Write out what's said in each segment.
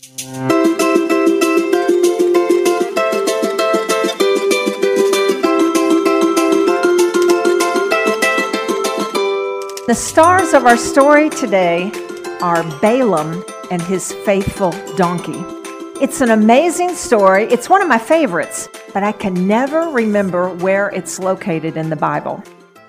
The stars of our story today are Balaam and his faithful donkey. It's an amazing story. It's one of my favorites, but I can never remember where it's located in the Bible.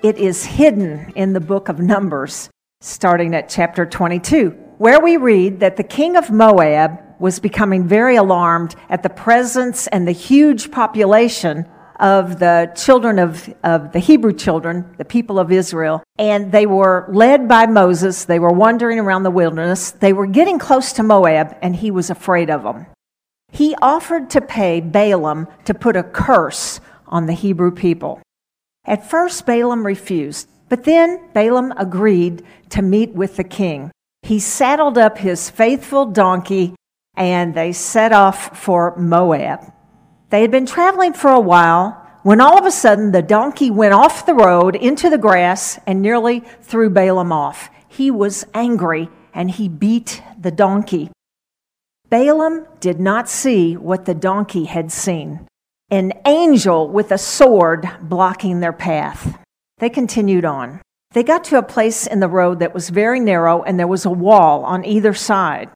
It is hidden in the book of Numbers, starting at chapter 22, where we read that the king of Moab was becoming very alarmed at the presence and the huge population of the children of, of the Hebrew children, the people of Israel, and they were led by Moses. They were wandering around the wilderness. They were getting close to Moab, and he was afraid of them. He offered to pay Balaam to put a curse on the Hebrew people. At first, Balaam refused, but then Balaam agreed to meet with the king. He saddled up his faithful donkey and they set off for Moab. They had been traveling for a while when all of a sudden the donkey went off the road into the grass and nearly threw Balaam off. He was angry and he beat the donkey. Balaam did not see what the donkey had seen an angel with a sword blocking their path. They continued on. They got to a place in the road that was very narrow and there was a wall on either side.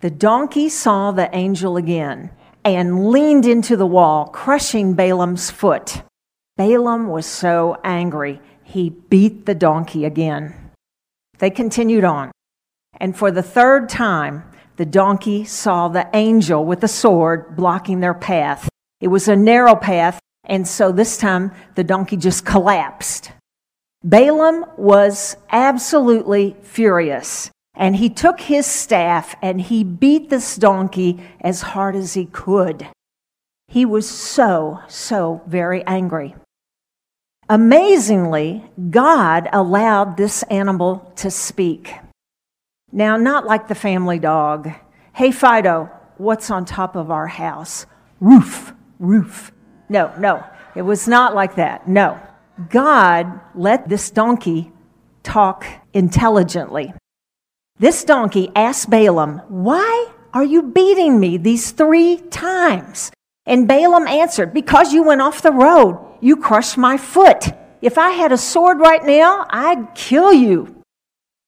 The donkey saw the angel again and leaned into the wall, crushing Balaam's foot. Balaam was so angry, he beat the donkey again. They continued on, and for the third time, the donkey saw the angel with the sword blocking their path. It was a narrow path, and so this time the donkey just collapsed. Balaam was absolutely furious. And he took his staff and he beat this donkey as hard as he could. He was so, so very angry. Amazingly, God allowed this animal to speak. Now, not like the family dog. Hey, Fido, what's on top of our house? Roof, roof. No, no, it was not like that. No. God let this donkey talk intelligently. This donkey asked Balaam, Why are you beating me these three times? And Balaam answered, Because you went off the road. You crushed my foot. If I had a sword right now, I'd kill you.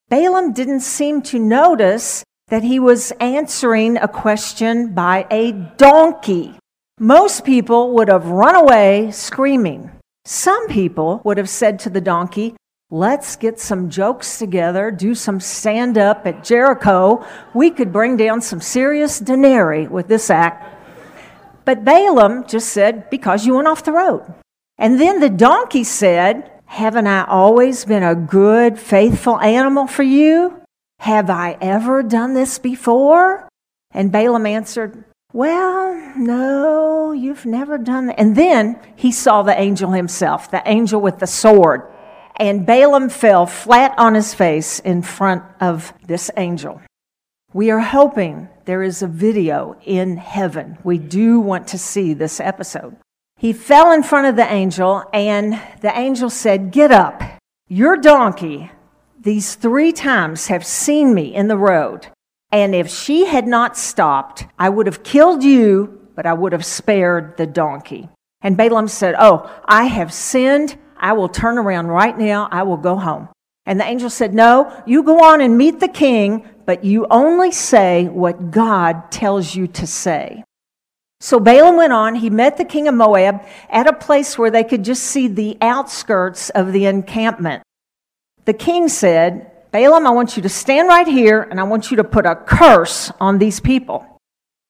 Balaam didn't seem to notice that he was answering a question by a donkey. Most people would have run away screaming. Some people would have said to the donkey, Let's get some jokes together, do some stand up at Jericho. We could bring down some serious denarii with this act. But Balaam just said, Because you went off the road. And then the donkey said, Haven't I always been a good, faithful animal for you? Have I ever done this before? And Balaam answered, Well, no, you've never done that. And then he saw the angel himself, the angel with the sword and Balaam fell flat on his face in front of this angel. We are hoping there is a video in heaven. We do want to see this episode. He fell in front of the angel, and the angel said, Get up. Your donkey, these three times, have seen me in the road. And if she had not stopped, I would have killed you, but I would have spared the donkey. And Balaam said, Oh, I have sinned. I will turn around right now. I will go home. And the angel said, No, you go on and meet the king, but you only say what God tells you to say. So Balaam went on. He met the king of Moab at a place where they could just see the outskirts of the encampment. The king said, Balaam, I want you to stand right here and I want you to put a curse on these people.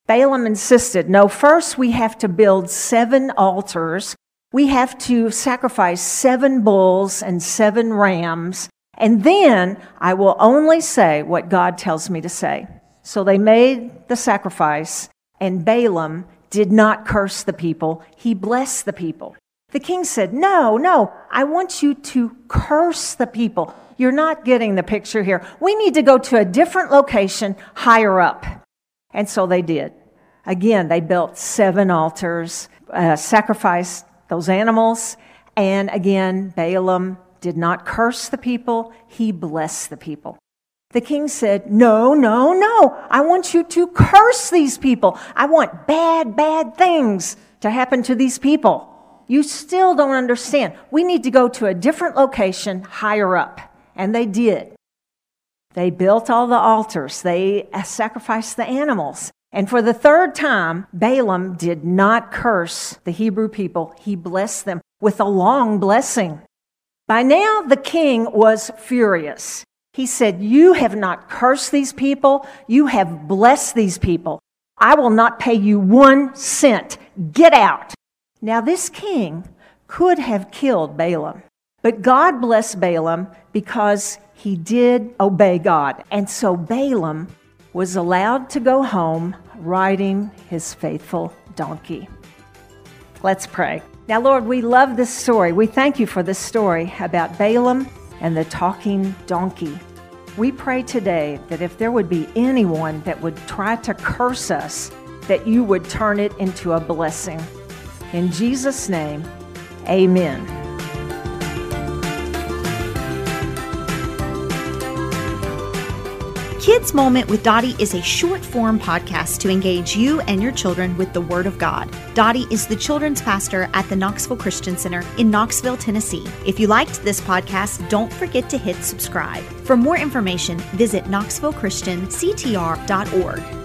Balaam insisted, No, first we have to build seven altars we have to sacrifice seven bulls and seven rams, and then I will only say what God tells me to say. So they made the sacrifice, and Balaam did not curse the people, he blessed the people. The king said, No, no, I want you to curse the people. You're not getting the picture here. We need to go to a different location higher up. And so they did. Again, they built seven altars, uh, sacrificed those animals. And again, Balaam did not curse the people, he blessed the people. The king said, No, no, no. I want you to curse these people. I want bad, bad things to happen to these people. You still don't understand. We need to go to a different location higher up. And they did. They built all the altars, they uh, sacrificed the animals. And for the third time, Balaam did not curse the Hebrew people, he blessed them with a long blessing. By now, the king was furious. He said, You have not cursed these people, you have blessed these people. I will not pay you one cent. Get out. Now, this king could have killed Balaam, but God blessed Balaam because he did obey God. And so Balaam was allowed to go home riding his faithful donkey. Let's pray. Now, Lord, we love this story. We thank you for this story about Balaam and the talking donkey. We pray today that if there would be anyone that would try to curse us, that you would turn it into a blessing. In Jesus' name, amen. Kids Moment with Dottie is a short form podcast to engage you and your children with the Word of God. Dottie is the children's pastor at the Knoxville Christian Center in Knoxville, Tennessee. If you liked this podcast, don't forget to hit subscribe. For more information, visit knoxvillechristianctr.org.